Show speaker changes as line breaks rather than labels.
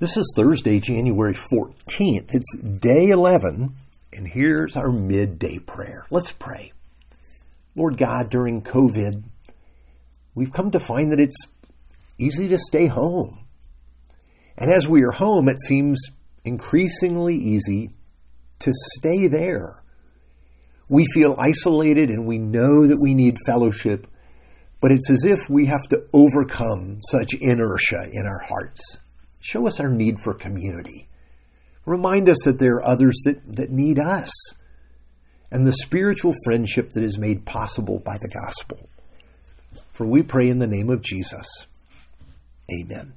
This is Thursday, January 14th. It's day 11, and here's our midday prayer. Let's pray. Lord God, during COVID, we've come to find that it's easy to stay home. And as we are home, it seems increasingly easy to stay there. We feel isolated and we know that we need fellowship, but it's as if we have to overcome such inertia in our hearts. Show us our need for community. Remind us that there are others that, that need us and the spiritual friendship that is made possible by the gospel. For we pray in the name of Jesus. Amen.